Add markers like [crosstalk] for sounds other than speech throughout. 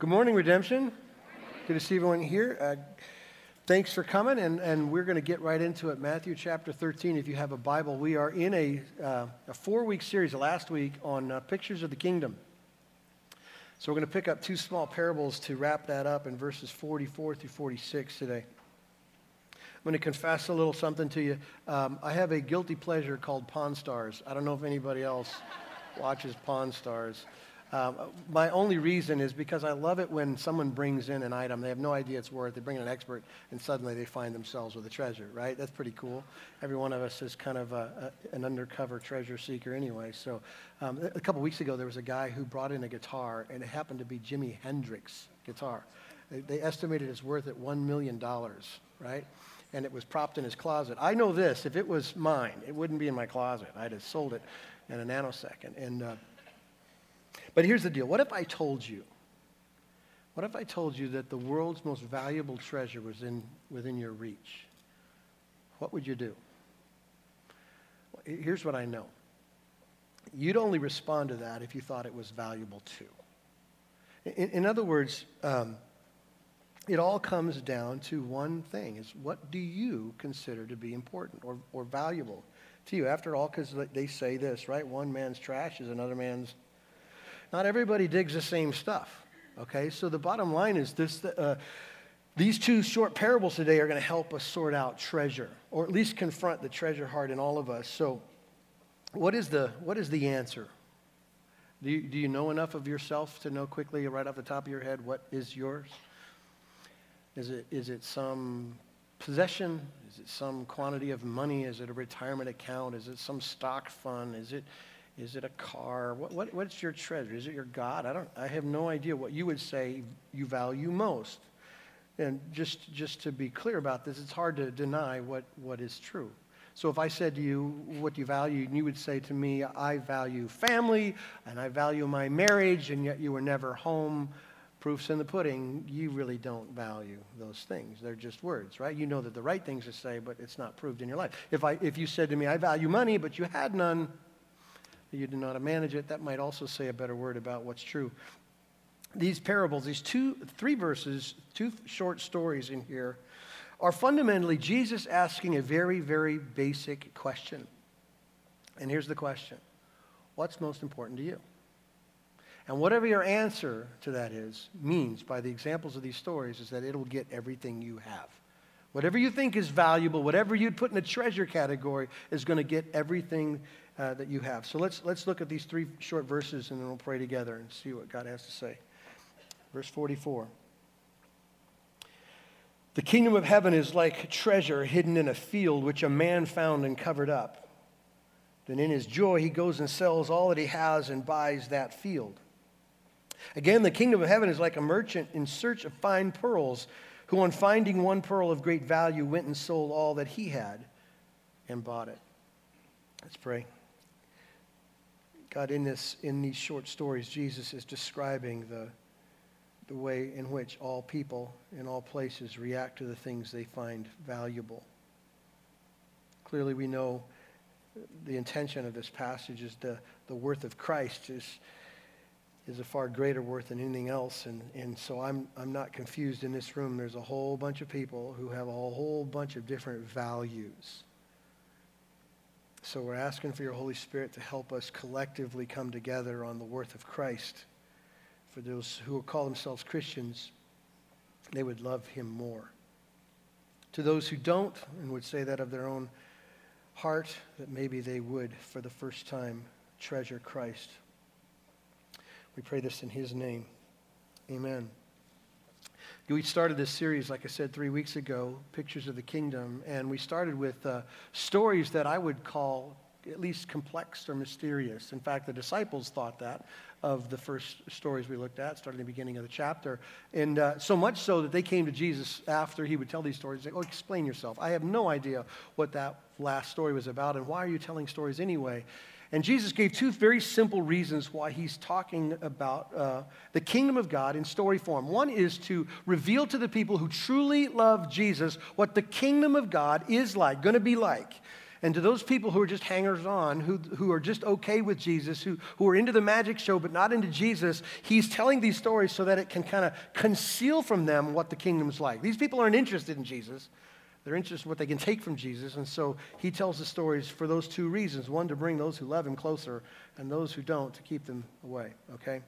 Good morning, Redemption. Good to see everyone here. Uh, thanks for coming, and, and we're going to get right into it. Matthew chapter 13, if you have a Bible. We are in a, uh, a four week series last week on uh, pictures of the kingdom. So we're going to pick up two small parables to wrap that up in verses 44 through 46 today. I'm going to confess a little something to you. Um, I have a guilty pleasure called Pawn Stars. I don't know if anybody else [laughs] watches Pawn Stars. Um, my only reason is because I love it when someone brings in an item, they have no idea it's worth, they bring in an expert, and suddenly they find themselves with a treasure, right? That's pretty cool. Every one of us is kind of a, a, an undercover treasure seeker anyway. So um, a couple weeks ago, there was a guy who brought in a guitar, and it happened to be Jimi Hendrix guitar. They, they estimated it's worth at $1 million, right? And it was propped in his closet. I know this, if it was mine, it wouldn't be in my closet. I'd have sold it in a nanosecond. And uh, but here's the deal what if I told you? What if I told you that the world's most valuable treasure was in, within your reach? What would you do? Well, Here's what I know you'd only respond to that if you thought it was valuable too. In, in other words, um, it all comes down to one thing is what do you consider to be important or, or valuable to you after all because they say this right one man's trash is another man's not everybody digs the same stuff. Okay, so the bottom line is this. Uh, these two short parables today are going to help us sort out treasure, or at least confront the treasure heart in all of us. So, what is the, what is the answer? Do you, do you know enough of yourself to know quickly, right off the top of your head, what is yours? Is it, is it some possession? Is it some quantity of money? Is it a retirement account? Is it some stock fund? Is it, is it a car? What, what, what's your treasure? Is it your God? I, don't, I have no idea what you would say you value most. And just, just to be clear about this, it's hard to deny what, what is true. So if I said to you, what do you value? And you would say to me, I value family and I value my marriage, and yet you were never home. Proof's in the pudding. You really don't value those things. They're just words, right? You know that the right things to say, but it's not proved in your life. If, I, if you said to me, I value money, but you had none, you didn't know how to manage it. That might also say a better word about what's true. These parables, these two, three verses, two short stories in here, are fundamentally Jesus asking a very, very basic question. And here's the question What's most important to you? And whatever your answer to that is, means by the examples of these stories, is that it'll get everything you have. Whatever you think is valuable, whatever you'd put in the treasure category, is going to get everything uh, that you have. So let's, let's look at these three short verses and then we'll pray together and see what God has to say. Verse 44. The kingdom of heaven is like treasure hidden in a field which a man found and covered up. Then in his joy, he goes and sells all that he has and buys that field. Again, the kingdom of heaven is like a merchant in search of fine pearls, who, on finding one pearl of great value, went and sold all that he had and bought it. Let's pray. God, in, this, in these short stories, Jesus is describing the, the way in which all people in all places react to the things they find valuable. Clearly, we know the intention of this passage is the, the worth of Christ is, is a far greater worth than anything else. And, and so I'm, I'm not confused in this room. There's a whole bunch of people who have a whole bunch of different values. So we're asking for your Holy Spirit to help us collectively come together on the worth of Christ. For those who call themselves Christians, they would love him more. To those who don't and would say that of their own heart, that maybe they would, for the first time, treasure Christ. We pray this in his name. Amen. We started this series, like I said, three weeks ago, Pictures of the Kingdom, and we started with uh, stories that I would call at least complex or mysterious. In fact, the disciples thought that of the first stories we looked at, starting at the beginning of the chapter. And uh, so much so that they came to Jesus after he would tell these stories, say, Oh, explain yourself. I have no idea what that last story was about, and why are you telling stories anyway? And Jesus gave two very simple reasons why he's talking about uh, the kingdom of God in story form. One is to reveal to the people who truly love Jesus what the kingdom of God is like, going to be like. And to those people who are just hangers on, who, who are just okay with Jesus, who, who are into the magic show but not into Jesus, he's telling these stories so that it can kind of conceal from them what the kingdom's like. These people aren't interested in Jesus. They're interested in what they can take from Jesus. And so he tells the stories for those two reasons one, to bring those who love him closer, and those who don't, to keep them away. Okay?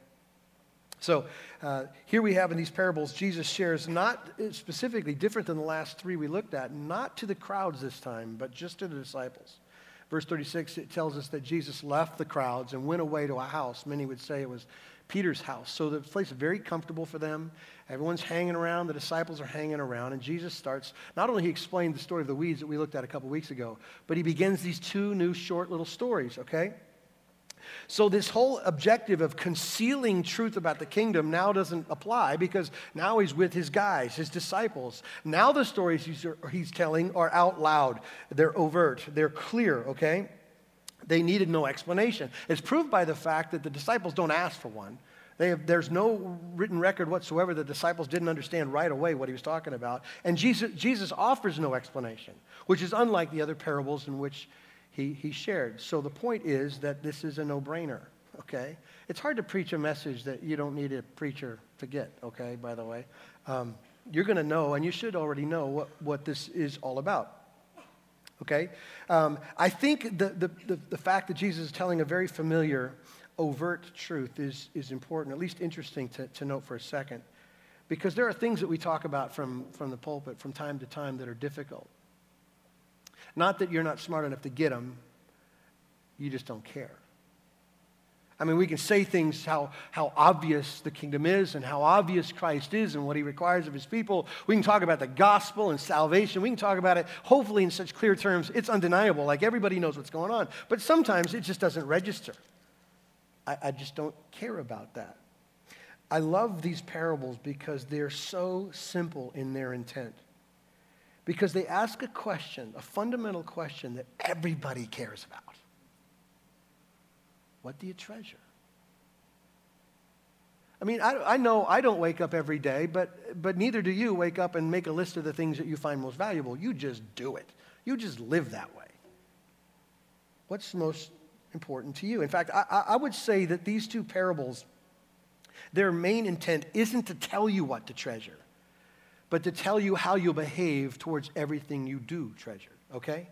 So uh, here we have in these parables, Jesus shares not specifically different than the last three we looked at, not to the crowds this time, but just to the disciples. Verse 36, it tells us that Jesus left the crowds and went away to a house. Many would say it was Peter's house. So the place is very comfortable for them. Everyone's hanging around. The disciples are hanging around. And Jesus starts, not only he explained the story of the weeds that we looked at a couple weeks ago, but he begins these two new short little stories, okay? So, this whole objective of concealing truth about the kingdom now doesn't apply because now he's with his guys, his disciples. Now, the stories he's, he's telling are out loud, they're overt, they're clear, okay? They needed no explanation. It's proved by the fact that the disciples don't ask for one. Have, there's no written record whatsoever. The disciples didn't understand right away what he was talking about. And Jesus, Jesus offers no explanation, which is unlike the other parables in which he, he shared. So the point is that this is a no brainer, okay? It's hard to preach a message that you don't need a preacher to get, okay, by the way. Um, you're going to know, and you should already know, what, what this is all about. Okay? Um, I think the, the, the, the fact that Jesus is telling a very familiar, overt truth is, is important, at least interesting to, to note for a second. Because there are things that we talk about from, from the pulpit from time to time that are difficult. Not that you're not smart enough to get them, you just don't care. I mean, we can say things how, how obvious the kingdom is and how obvious Christ is and what he requires of his people. We can talk about the gospel and salvation. We can talk about it, hopefully, in such clear terms, it's undeniable, like everybody knows what's going on. But sometimes it just doesn't register. I, I just don't care about that. I love these parables because they're so simple in their intent because they ask a question, a fundamental question that everybody cares about. What do you treasure? I mean, I, I, know I don't wake up every day, but, but neither do you wake up and make a list of the things that you find most valuable. You just do it. You just live that way. What's most important to you? In fact, I, I would say that these two parables, their main intent isn't to tell you what to treasure but to tell you how you'll behave towards everything you do treasure, okay?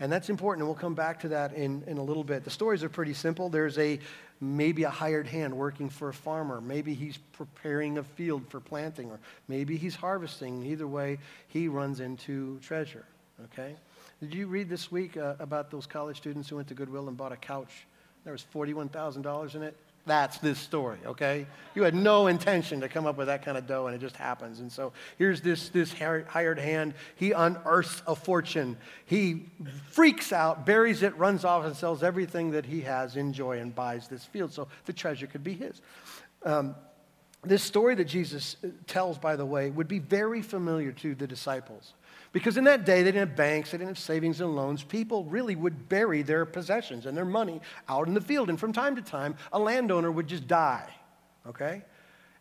And that's important, and we'll come back to that in, in a little bit. The stories are pretty simple. There's a maybe a hired hand working for a farmer. Maybe he's preparing a field for planting, or maybe he's harvesting. Either way, he runs into treasure, okay? Did you read this week uh, about those college students who went to Goodwill and bought a couch? There was $41,000 in it. That's this story, okay? You had no intention to come up with that kind of dough, and it just happens. And so here's this, this hired hand. He unearths a fortune. He freaks out, buries it, runs off, and sells everything that he has in joy and buys this field. So the treasure could be his. Um, this story that Jesus tells, by the way, would be very familiar to the disciples. Because in that day, they didn't have banks, they didn't have savings and loans. People really would bury their possessions and their money out in the field. And from time to time, a landowner would just die, okay?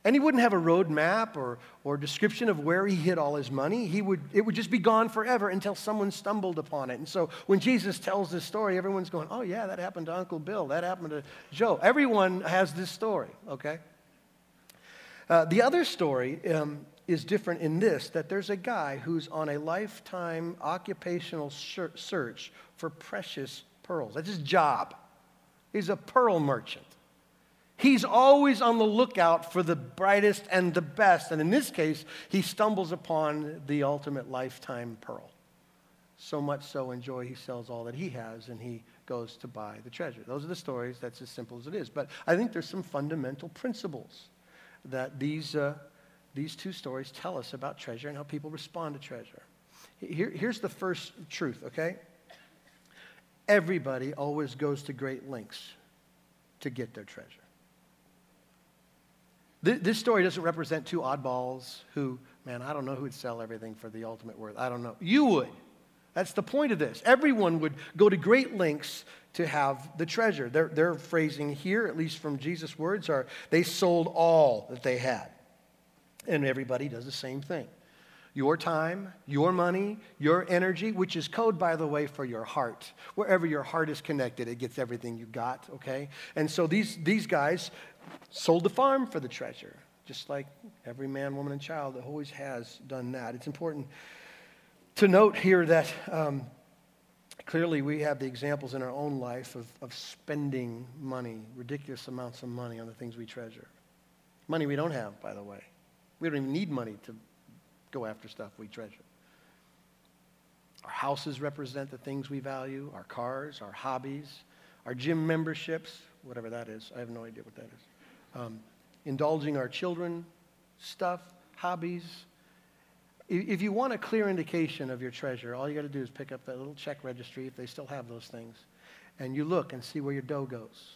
And he wouldn't have a road map or, or description of where he hid all his money. He would, it would just be gone forever until someone stumbled upon it. And so when Jesus tells this story, everyone's going, oh, yeah, that happened to Uncle Bill. That happened to Joe. Everyone has this story, okay? Uh, the other story um, is different in this that there's a guy who's on a lifetime occupational search for precious pearls. That's his job. He's a pearl merchant. He's always on the lookout for the brightest and the best. And in this case, he stumbles upon the ultimate lifetime pearl. So much so in joy, he sells all that he has and he goes to buy the treasure. Those are the stories. That's as simple as it is. But I think there's some fundamental principles that these. Uh, these two stories tell us about treasure and how people respond to treasure. Here, here's the first truth, okay? Everybody always goes to great lengths to get their treasure. This story doesn't represent two oddballs who, man, I don't know who would sell everything for the ultimate worth. I don't know. You would. That's the point of this. Everyone would go to great lengths to have the treasure. Their, their phrasing here, at least from Jesus' words, are they sold all that they had and everybody does the same thing. your time, your money, your energy, which is code, by the way, for your heart. Wherever your heart is connected, it gets everything you got, okay? And so these, these guys sold the farm for the treasure, just like every man, woman, and child that always has done that. It's important to note here that um, clearly we have the examples in our own life of, of spending money, ridiculous amounts of money on the things we treasure. Money we don't have, by the way. We don't even need money to go after stuff we treasure. Our houses represent the things we value, our cars, our hobbies, our gym memberships, whatever that is. I have no idea what that is. Um, indulging our children, stuff, hobbies. If you want a clear indication of your treasure, all you got to do is pick up that little check registry if they still have those things, and you look and see where your dough goes.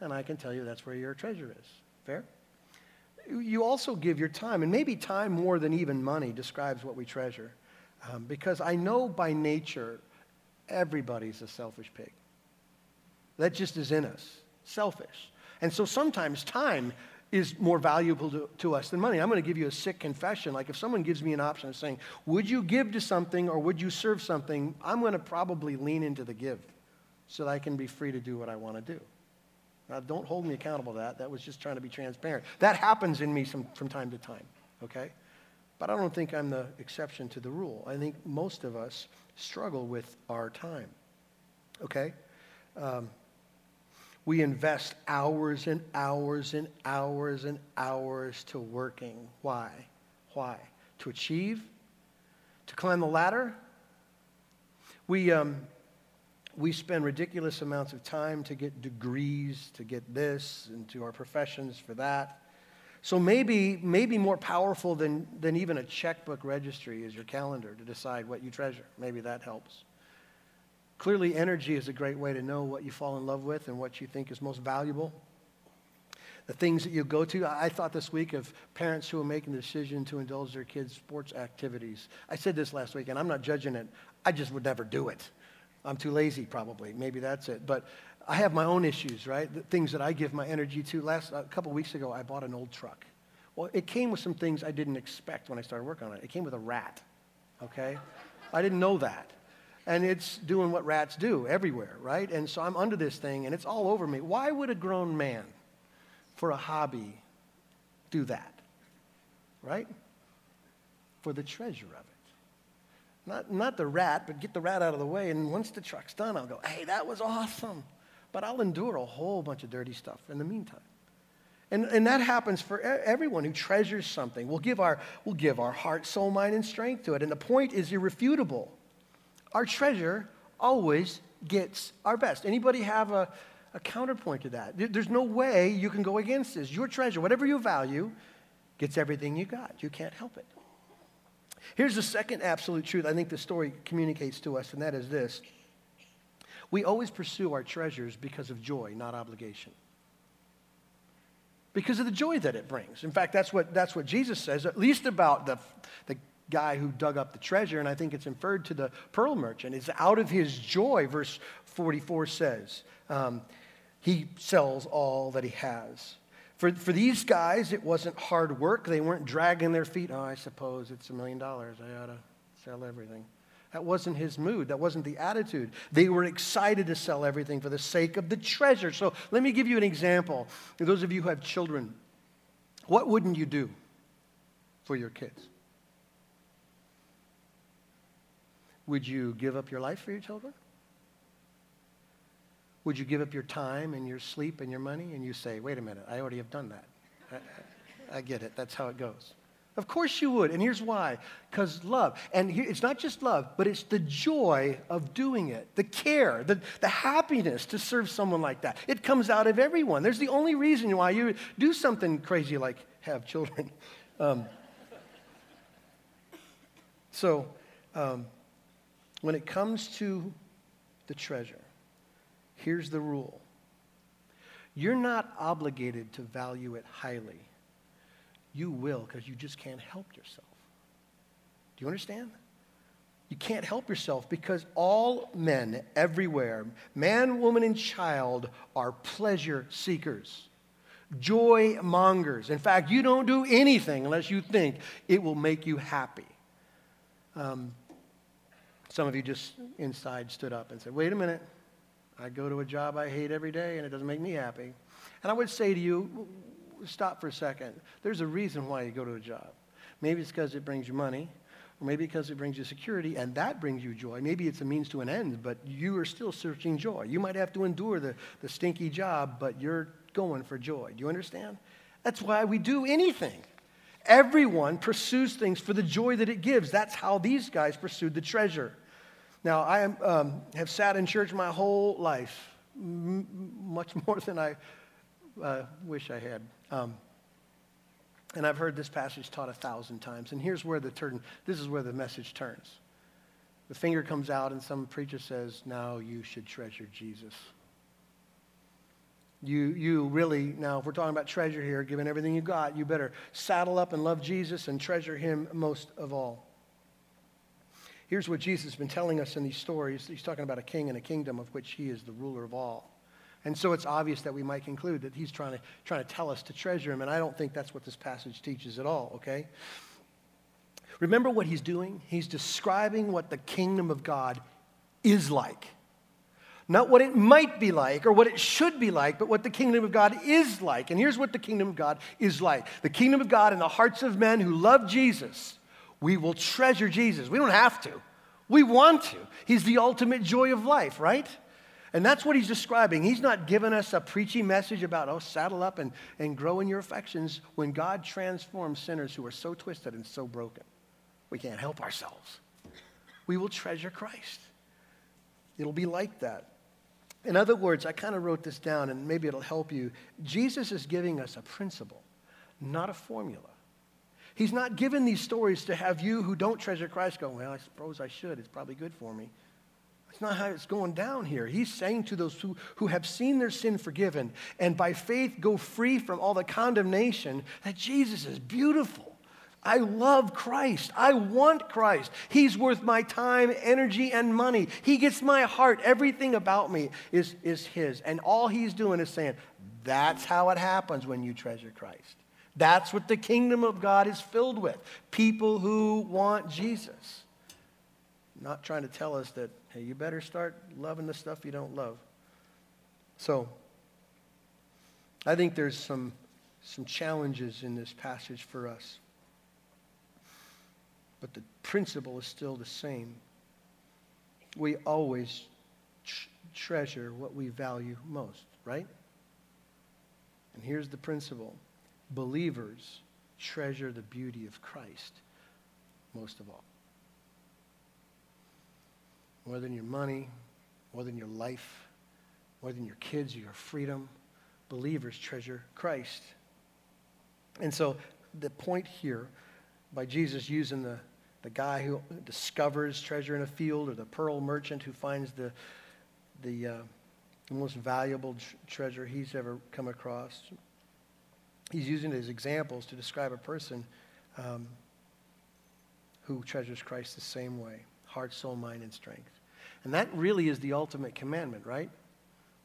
And I can tell you that's where your treasure is. Fair? You also give your time, and maybe time more than even money describes what we treasure. Um, because I know by nature everybody's a selfish pig. That just is in us, selfish. And so sometimes time is more valuable to, to us than money. I'm going to give you a sick confession. Like if someone gives me an option of saying, would you give to something or would you serve something? I'm going to probably lean into the give so that I can be free to do what I want to do. Now, don't hold me accountable to that. That was just trying to be transparent. That happens in me some, from time to time, okay? But I don't think I'm the exception to the rule. I think most of us struggle with our time, okay? Um, we invest hours and hours and hours and hours to working. Why? Why? To achieve? To climb the ladder? We, um, we spend ridiculous amounts of time to get degrees, to get this, and to our professions for that. So maybe, maybe more powerful than, than even a checkbook registry is your calendar to decide what you treasure. Maybe that helps. Clearly, energy is a great way to know what you fall in love with and what you think is most valuable. The things that you go to. I thought this week of parents who are making the decision to indulge their kids' sports activities. I said this last week, and I'm not judging it. I just would never do it. I'm too lazy, probably. Maybe that's it. But I have my own issues, right? The things that I give my energy to. Last a couple weeks ago, I bought an old truck. Well, it came with some things I didn't expect when I started working on it. It came with a rat. Okay, I didn't know that, and it's doing what rats do everywhere, right? And so I'm under this thing, and it's all over me. Why would a grown man, for a hobby, do that? Right? For the treasure of it. Not, not the rat, but get the rat out of the way. And once the truck's done, I'll go, hey, that was awesome. But I'll endure a whole bunch of dirty stuff in the meantime. And, and that happens for everyone who treasures something. We'll give, our, we'll give our heart, soul, mind, and strength to it. And the point is irrefutable. Our treasure always gets our best. Anybody have a, a counterpoint to that? There's no way you can go against this. Your treasure, whatever you value, gets everything you got. You can't help it. Here's the second absolute truth I think the story communicates to us, and that is this we always pursue our treasures because of joy, not obligation. Because of the joy that it brings. In fact, that's what, that's what Jesus says, at least about the, the guy who dug up the treasure, and I think it's inferred to the pearl merchant. It's out of his joy, verse 44 says. Um, he sells all that he has. For, for these guys, it wasn't hard work. They weren't dragging their feet. Oh, I suppose it's a million dollars. I ought to sell everything. That wasn't his mood. That wasn't the attitude. They were excited to sell everything for the sake of the treasure. So let me give you an example. For those of you who have children, what wouldn't you do for your kids? Would you give up your life for your children? Would you give up your time and your sleep and your money? And you say, wait a minute, I already have done that. I, I get it. That's how it goes. Of course you would. And here's why because love. And it's not just love, but it's the joy of doing it, the care, the, the happiness to serve someone like that. It comes out of everyone. There's the only reason why you do something crazy like have children. [laughs] Um, so, um, when it comes to the treasure, Here's the rule you're not obligated to value it highly. You will because you just can't help yourself. Do you understand? You can't help yourself because all men everywhere, man, woman, and child, are pleasure seekers, joy mongers. In fact, you don't do anything unless you think it will make you happy. Um, some of you just inside stood up and said, wait a minute. I go to a job I hate every day and it doesn't make me happy. And I would say to you, stop for a second. There's a reason why you go to a job. Maybe it's because it brings you money, or maybe because it brings you security, and that brings you joy. Maybe it's a means to an end, but you are still searching joy. You might have to endure the, the stinky job, but you're going for joy. Do you understand? That's why we do anything. Everyone pursues things for the joy that it gives. That's how these guys pursued the treasure. Now, I am, um, have sat in church my whole life, m- much [laughs] more than I uh, wish I had. Um, and I've heard this passage taught a thousand times. And here's where the turn, this is where the message turns. The finger comes out, and some preacher says, Now you should treasure Jesus. You, you really, now, if we're talking about treasure here, given everything you got, you better saddle up and love Jesus and treasure him most of all. Here's what Jesus has been telling us in these stories. He's talking about a king and a kingdom of which he is the ruler of all. And so it's obvious that we might conclude that he's trying to, trying to tell us to treasure him. And I don't think that's what this passage teaches at all, okay? Remember what he's doing? He's describing what the kingdom of God is like. Not what it might be like or what it should be like, but what the kingdom of God is like. And here's what the kingdom of God is like the kingdom of God in the hearts of men who love Jesus. We will treasure Jesus. We don't have to, we want to. He's the ultimate joy of life, right? And that's what he's describing. He's not giving us a preachy message about, oh, saddle up and, and grow in your affections when God transforms sinners who are so twisted and so broken. We can't help ourselves. We will treasure Christ. It'll be like that. In other words, I kind of wrote this down and maybe it'll help you. Jesus is giving us a principle, not a formula. He's not giving these stories to have you who don't treasure Christ go, well, I suppose I should. It's probably good for me. That's not how it's going down here. He's saying to those who, who have seen their sin forgiven and by faith go free from all the condemnation that Jesus is beautiful. I love Christ. I want Christ. He's worth my time, energy, and money. He gets my heart. Everything about me is, is His. And all He's doing is saying, that's how it happens when you treasure Christ. That's what the kingdom of God is filled with people who want Jesus. Not trying to tell us that Hey, you better start loving the stuff you don't love. So, I think there's some, some challenges in this passage for us. But the principle is still the same. We always tr- treasure what we value most, right? And here's the principle believers treasure the beauty of Christ most of all more than your money, more than your life, more than your kids or your freedom. Believers treasure Christ. And so the point here by Jesus using the, the guy who discovers treasure in a field or the pearl merchant who finds the, the, uh, the most valuable tr- treasure he's ever come across. He's using as examples to describe a person um, who treasures Christ the same way heart, soul, mind, and strength. And that really is the ultimate commandment, right?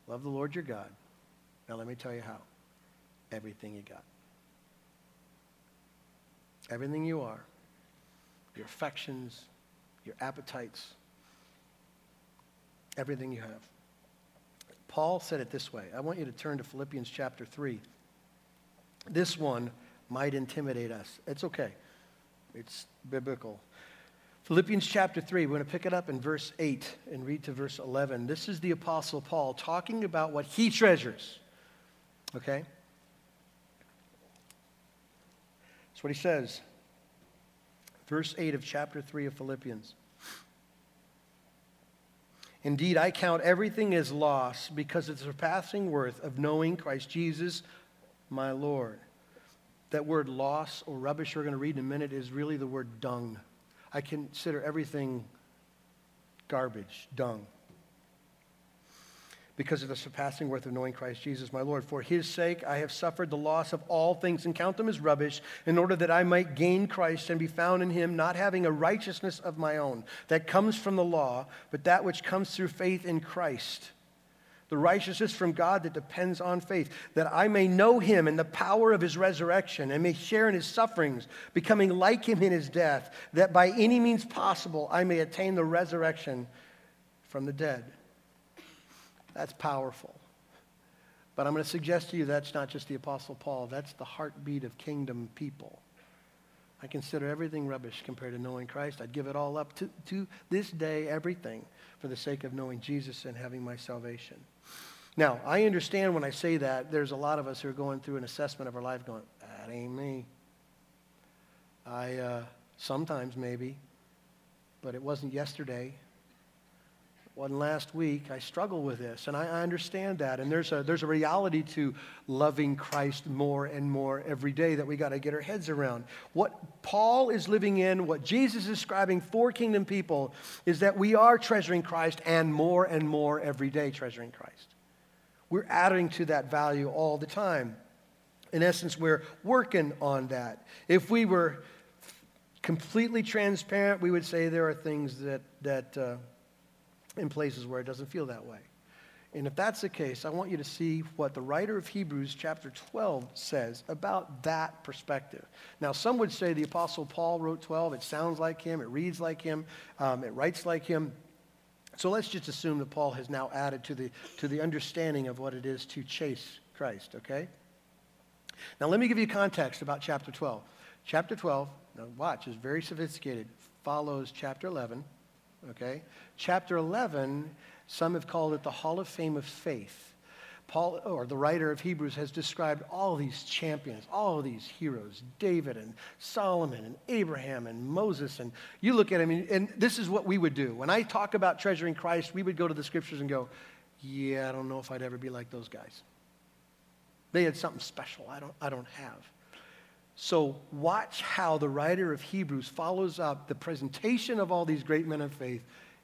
Love the Lord your God. Now, let me tell you how. Everything you got. Everything you are. Your affections, your appetites, everything you have. Paul said it this way. I want you to turn to Philippians chapter 3. This one might intimidate us. It's okay, it's biblical. Philippians chapter 3, we're going to pick it up in verse 8 and read to verse 11. This is the Apostle Paul talking about what he treasures. Okay? That's what he says. Verse 8 of chapter 3 of Philippians. Indeed, I count everything as loss because of the surpassing worth of knowing Christ Jesus, my Lord. That word loss or rubbish we're going to read in a minute is really the word dung. I consider everything garbage, dung. Because of the surpassing worth of knowing Christ Jesus, my Lord. For his sake, I have suffered the loss of all things and count them as rubbish, in order that I might gain Christ and be found in him, not having a righteousness of my own that comes from the law, but that which comes through faith in Christ the righteousness from God that depends on faith, that I may know him and the power of his resurrection and may share in his sufferings, becoming like him in his death, that by any means possible I may attain the resurrection from the dead. That's powerful. But I'm going to suggest to you that's not just the Apostle Paul, that's the heartbeat of kingdom people. I consider everything rubbish compared to knowing Christ. I'd give it all up to, to this day, everything, for the sake of knowing Jesus and having my salvation. Now, I understand when I say that, there's a lot of us who are going through an assessment of our life going, that ain't me. I, uh, sometimes maybe, but it wasn't yesterday wasn't last week. I struggle with this, and I, I, understand that. And there's a, there's a reality to loving Christ more and more every day that we got to get our heads around. What Paul is living in, what Jesus is describing for kingdom people, is that we are treasuring Christ and more and more every day treasuring Christ. We're adding to that value all the time. In essence, we're working on that. If we were completely transparent, we would say there are things that, that uh, in places where it doesn't feel that way. And if that's the case, I want you to see what the writer of Hebrews, chapter 12, says about that perspective. Now, some would say the Apostle Paul wrote 12. It sounds like him, it reads like him, um, it writes like him. So let's just assume that Paul has now added to the, to the understanding of what it is to chase Christ, okay? Now, let me give you context about chapter 12. Chapter 12, now watch, is very sophisticated, follows chapter 11 okay? Chapter 11, some have called it the Hall of Fame of Faith. Paul, or the writer of Hebrews, has described all these champions, all these heroes, David and Solomon and Abraham and Moses. And you look at them, and, and this is what we would do. When I talk about treasuring Christ, we would go to the scriptures and go, yeah, I don't know if I'd ever be like those guys. They had something special I don't, I don't have. So, watch how the writer of Hebrews follows up the presentation of all these great men of faith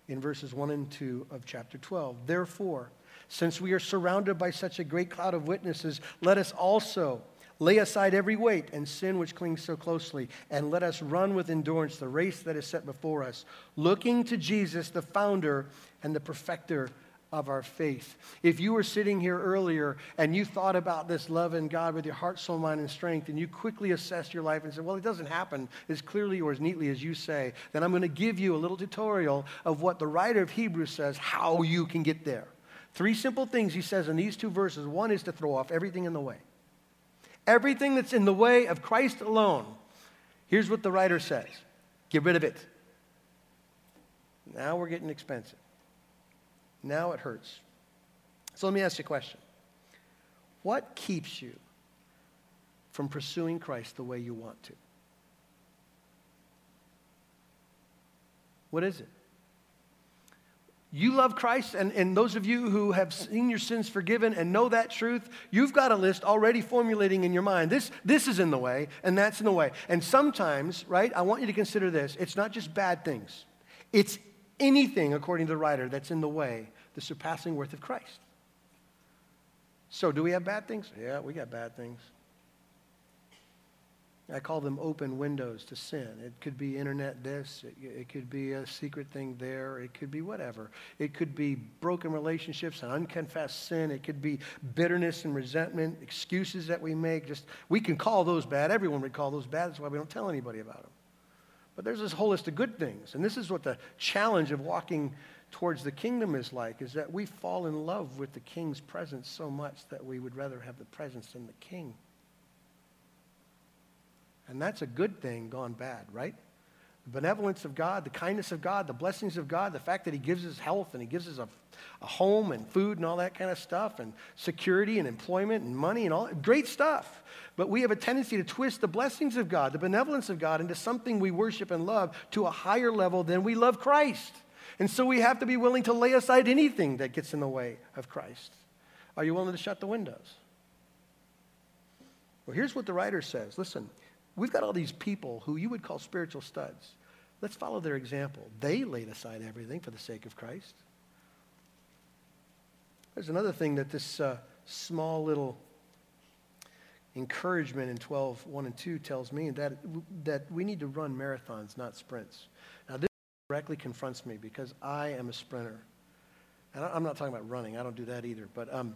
in verses 1 and 2 of chapter 12. Therefore, since we are surrounded by such a great cloud of witnesses, let us also lay aside every weight and sin which clings so closely, and let us run with endurance the race that is set before us, looking to Jesus, the founder and the perfecter of our faith. If you were sitting here earlier and you thought about this love in God with your heart, soul, mind, and strength, and you quickly assessed your life and said, Well, it doesn't happen as clearly or as neatly as you say, then I'm going to give you a little tutorial of what the writer of Hebrews says, how you can get there. Three simple things he says in these two verses. One is to throw off everything in the way. Everything that's in the way of Christ alone. Here's what the writer says get rid of it. Now we're getting expensive. Now it hurts. So let me ask you a question What keeps you from pursuing Christ the way you want to? What is it? You love Christ, and, and those of you who have seen your sins forgiven and know that truth, you've got a list already formulating in your mind. This, this is in the way, and that's in the way. And sometimes, right, I want you to consider this it's not just bad things, it's anything, according to the writer, that's in the way, the surpassing worth of Christ. So, do we have bad things? Yeah, we got bad things. I call them open windows to sin. It could be internet this, it, it, could be a secret thing there, it could be whatever. It could be broken relationships and unconfessed sin, it could be bitterness and resentment, excuses that we make. Just we can call those bad. Everyone would call those bad. That's why we don't tell anybody about them. But there's this whole list of good things. And this is what the challenge of walking towards the kingdom is like, is that we fall in love with the king's presence so much that we would rather have the presence than the king. And that's a good thing gone bad, right? The benevolence of God, the kindness of God, the blessings of God, the fact that he gives us health and he gives us a, a home and food and all that kind of stuff and security and employment and money and all great stuff. But we have a tendency to twist the blessings of God, the benevolence of God into something we worship and love to a higher level than we love Christ. And so we have to be willing to lay aside anything that gets in the way of Christ. Are you willing to shut the windows? Well, here's what the writer says. Listen, we've got all these people who you would call spiritual studs. Let's follow their example. They laid aside everything for the sake of Christ. There's another thing that this uh, small little encouragement in 12, 1 and 2 tells me that, that we need to run marathons, not sprints. Now, this directly confronts me because I am a sprinter. And I'm not talking about running, I don't do that either. But um,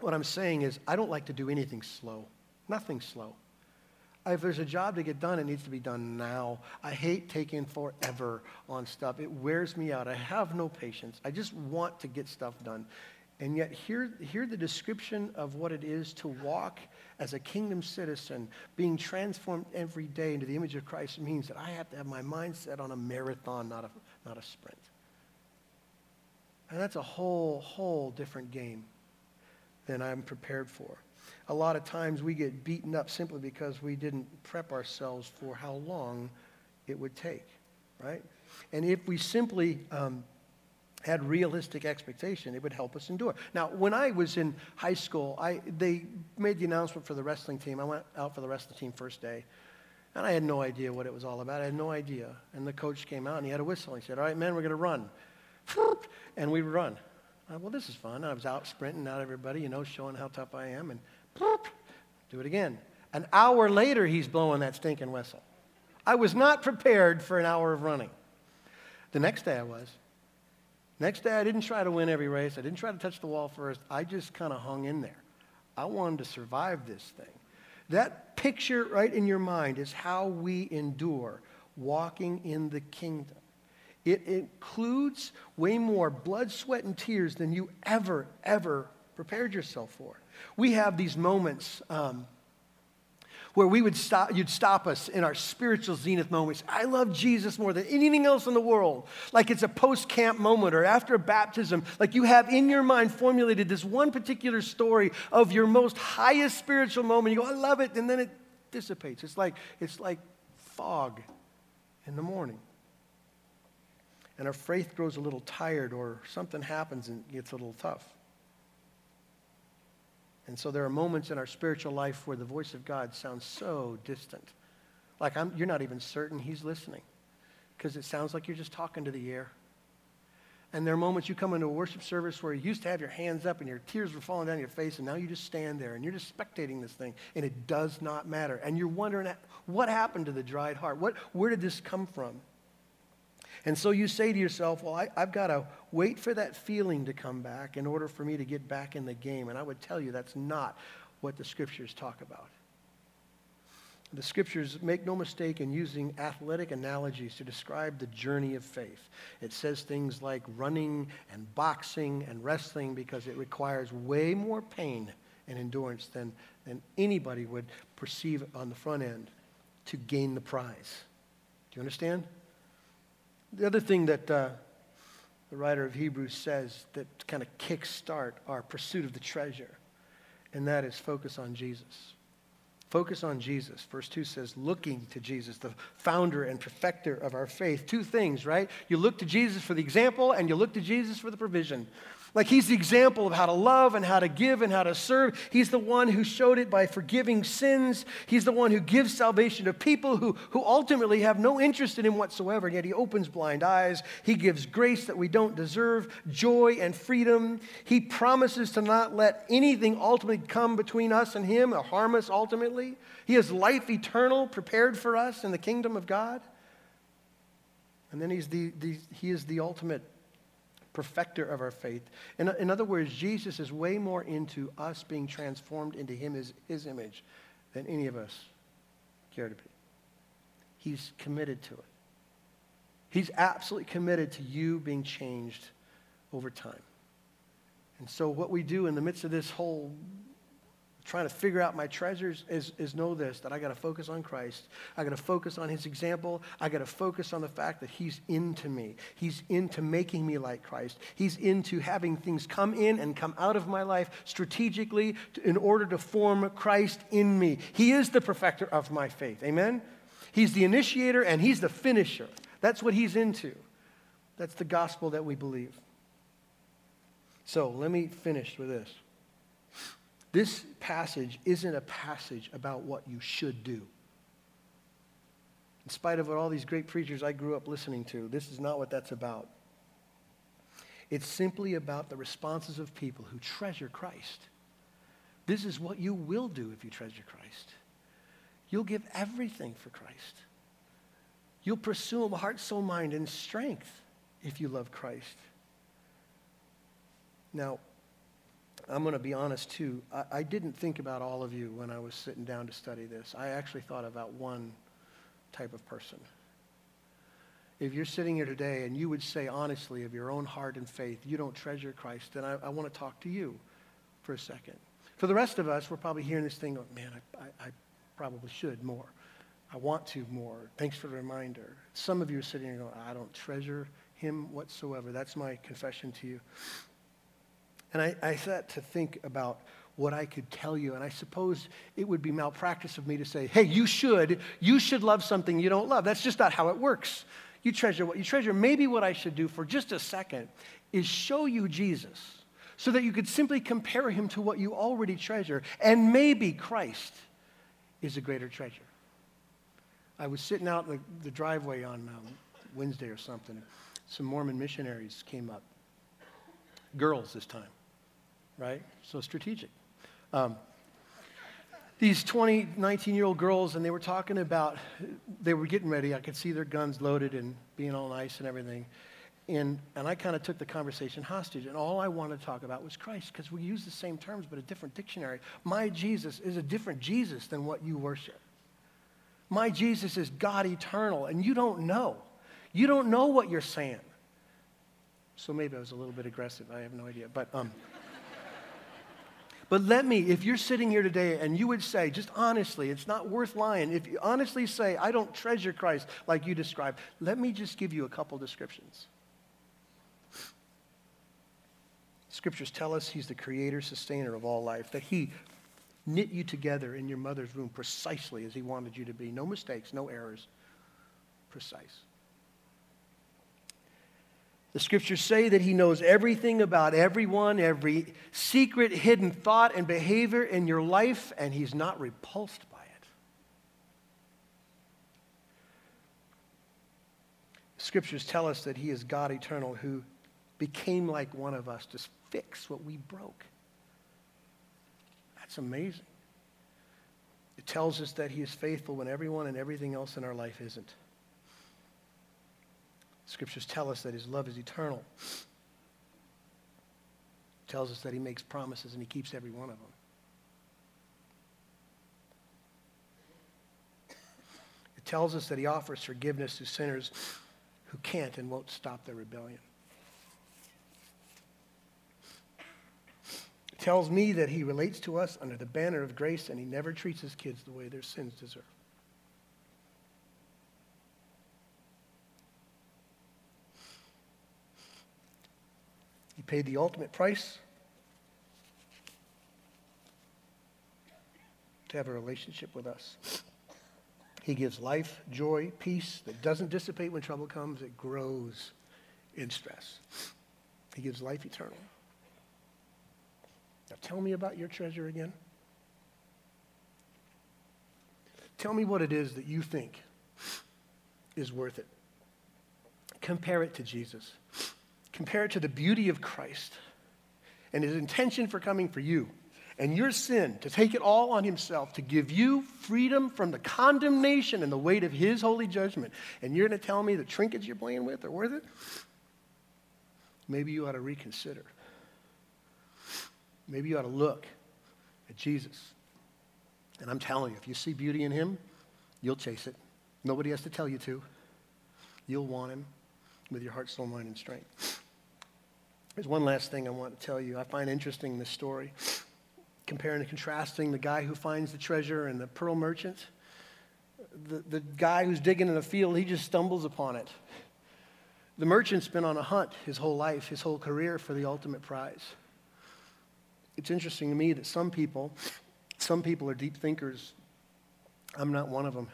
what I'm saying is, I don't like to do anything slow, nothing slow. If there's a job to get done, it needs to be done now. I hate taking forever on stuff. It wears me out. I have no patience. I just want to get stuff done. And yet, hear, hear the description of what it is to walk as a kingdom citizen, being transformed every day into the image of Christ means that I have to have my mind set on a marathon, not a, not a sprint. And that's a whole, whole different game than I'm prepared for. A lot of times we get beaten up simply because we didn't prep ourselves for how long it would take, right? And if we simply um, had realistic expectation, it would help us endure. Now, when I was in high school, I, they made the announcement for the wrestling team. I went out for the wrestling team first day, and I had no idea what it was all about. I had no idea. And the coach came out and he had a whistle. He said, All right, men, we're going to run. [laughs] And we run. I, well, this is fun. I was out sprinting out everybody, you know, showing how tough I am, and do it again. An hour later, he's blowing that stinking whistle. I was not prepared for an hour of running. The next day I was. Next day, I didn't try to win every race. I didn't try to touch the wall first. I just kind of hung in there. I wanted to survive this thing. That picture right in your mind is how we endure walking in the kingdom. It includes way more blood, sweat, and tears than you ever, ever prepared yourself for. We have these moments. Um, where we would stop, you'd stop us in our spiritual zenith moments. I love Jesus more than anything else in the world. Like it's a post camp moment or after a baptism. Like you have in your mind formulated this one particular story of your most highest spiritual moment. You go, I love it. And then it dissipates. It's like, it's like fog in the morning. And our faith grows a little tired or something happens and gets a little tough. And so there are moments in our spiritual life where the voice of God sounds so distant. Like I'm, you're not even certain he's listening because it sounds like you're just talking to the air. And there are moments you come into a worship service where you used to have your hands up and your tears were falling down your face, and now you just stand there and you're just spectating this thing, and it does not matter. And you're wondering what happened to the dried heart? What, where did this come from? And so you say to yourself, well, I, have got to wait for that feeling to come back in order for me to get back in the game. And I would tell you that's not what the scriptures talk about. The scriptures make no mistake in using athletic analogies to describe the journey of faith. It says things like running and boxing and wrestling because it requires way more pain and endurance than, than anybody would perceive on the front end to gain the prize. Do you understand? The other thing that uh, the writer of Hebrews says that kind of kickstart our pursuit of the treasure, and that is focus on Jesus. Focus on Jesus. Verse 2 says, looking to Jesus, the founder and perfecter of our faith. Two things, right? You look to Jesus for the example, and you look to Jesus for the provision. Like he's the example of how to love and how to give and how to serve. He's the one who showed it by forgiving sins. He's the one who gives salvation to people who, who ultimately have no interest in him whatsoever. And yet he opens blind eyes. He gives grace that we don't deserve, joy and freedom. He promises to not let anything ultimately come between us and him or harm us ultimately. He has life eternal prepared for us in the kingdom of God. And then he's the, the he is the ultimate perfecter of our faith. In, in other words, Jesus is way more into us being transformed into him as his image than any of us care to be. He's committed to it. He's absolutely committed to you being changed over time. And so, what we do in the midst of this whole trying to figure out my treasures is, is know this that I got to focus on Christ. I got to focus on his example. I got to focus on the fact that he's into me. He's into making me like Christ. He's into having things come in and come out of my life strategically to, in order to form Christ in me. He is the perfecter of my faith. Amen? He's the initiator and he's the finisher. That's what he's into. That's the gospel that we believe. So let me finish with this. This passage isn't a passage about what you should do. In spite of what all these great preachers I grew up listening to, this is not what that's about. It's simply about the responses of people who treasure Christ. This is what you will do if you treasure Christ. You'll give everything for Christ. You'll pursue him heart, soul, mind, and strength if you love Christ. Now, I'm going to be honest too. I, I, didn't think about all of you when I was sitting down to study this. I actually thought about one type of person. If you're sitting here today and you would say honestly of your own heart and faith, you don't treasure Christ, then I, I want to talk to you for a second. For the rest of us, we're probably hearing this thing, going, man, I, I, I probably should more. I want to more. Thanks for the reminder. Some of you are sitting here going, I don't treasure him whatsoever. That's my confession to you. And I, I sat to think about what I could tell you. And I suppose it would be malpractice of me to say, hey, you should, you should love something you don't love. That's just not how it works. You treasure what you treasure. Maybe what I should do for just a second is show you Jesus so that you could simply compare him to what you already treasure. And maybe Christ is a greater treasure. I was sitting out in the, the driveway on um, Wednesday or something. Some Mormon missionaries came up. Girls this time, right? So strategic. Um, these 20, 19 year old girls, and they were talking about, they were getting ready. I could see their guns loaded and being all nice and everything. And, and I kind of took the conversation hostage, and all I wanted to talk about was Christ, because we use the same terms but a different dictionary. My Jesus is a different Jesus than what you worship. My Jesus is God eternal, and you don't know. You don't know what you're saying. So maybe I was a little bit aggressive. I have no idea. But, um, but let me, if you're sitting here today and you would say, just honestly, it's not worth lying. If you honestly say, I don't treasure Christ like you described, let me just give you a couple descriptions. Scriptures tell us he's the creator, sustainer of all life, that he knit you together in your mother's womb precisely as he wanted you to be. No mistakes, no errors. Precise. The scriptures say that he knows everything about everyone, every secret, hidden thought and behavior in your life, and he's not repulsed by it. Scriptures tell us that he is God eternal who became like one of us to fix what we broke. That's amazing. It tells us that he is faithful when everyone and everything else in our life isn't. Scriptures tell us that his love is eternal. Tells us that he makes promises and he keeps every one of them. It tells us that he offers forgiveness to sinners who can't and won't stop their rebellion. It tells me that he relates to us under the banner of grace and he never treats his kids the way their sins deserve. He paid the ultimate price to have a relationship with us. He gives life, joy, peace that doesn't dissipate when trouble comes, it grows in stress. He gives life eternal. Now tell me about your treasure again. Tell me what it is that you think is worth it. Compare it to Jesus. Compare it to the beauty of Christ and his intention for coming for you and your sin, to take it all on himself, to give you freedom from the condemnation and the weight of his holy judgment. And you're going to tell me the trinkets you're playing with are worth it? Maybe you ought to reconsider. Maybe you ought to look at Jesus. And I'm telling you, if you see beauty in him, you'll chase it. Nobody has to tell you to. You'll want him with your heart, soul, mind, and strength. There's one last thing I want to tell you. I find interesting this story, comparing and contrasting the guy who finds the treasure and the pearl merchant. The, the guy who's digging in a field, he just stumbles upon it. The merchant's been on a hunt his whole life, his whole career for the ultimate prize it's interesting to me that some people, some people are deep thinkers. I'm not one of them.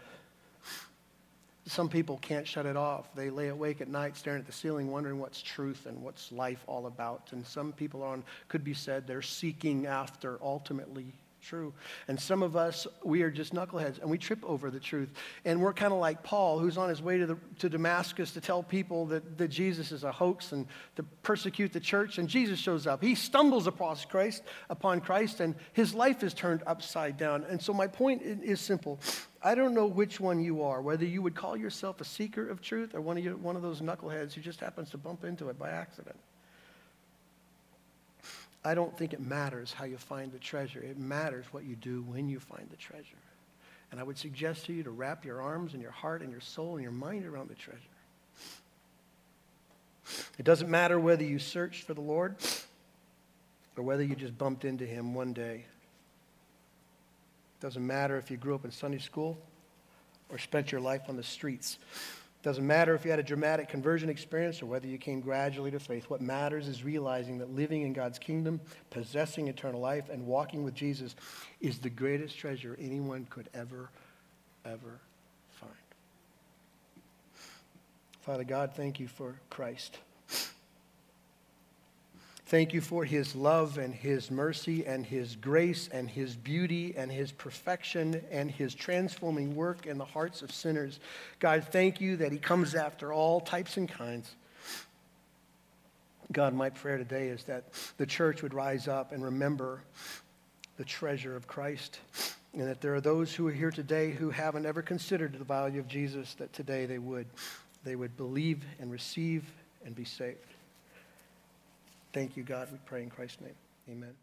Some people can't shut it off. They lay awake at night staring at the ceiling, wondering what's truth and what's life all about. And some people on could be said they're seeking after ultimately true. And some of us, we are just knuckleheads and we trip over the truth. And we're kind of like Paul, who's on his way to, the, to Damascus to tell people that, that Jesus is a hoax and to persecute the church. And Jesus shows up. He stumbles upon Christ, upon Christ, and his life is turned upside down. And so my point is simple. I don't know which one you are, whether you would call yourself a seeker of truth or one of, you, one of those knuckleheads who just happens to bump into it by accident. I don't think it matters how you find the treasure. It matters what you do when you find the treasure. And I would suggest to you to wrap your arms and your heart and your soul and your mind around the treasure. It doesn't matter whether you searched for the Lord or whether you just bumped into him one day. It doesn't matter if you grew up in Sunday school or spent your life on the streets. Doesn't matter if you had a dramatic conversion experience or whether you came gradually to faith. What matters is realizing that living in God's kingdom, possessing eternal life, and walking with Jesus is the greatest treasure anyone could ever, ever find. Father God, thank you for Christ. Thank you for his love and his mercy and his grace and his beauty and his perfection and his transforming work in the hearts of sinners. God, thank you that he comes after all types and kinds. God, my prayer today is that the church would rise up and remember the treasure of Christ. And that there are those who are here today who haven't ever considered the value of Jesus, that today they would. They would believe and receive and be saved. Thank you, God. We pray in Christ's name. Amen.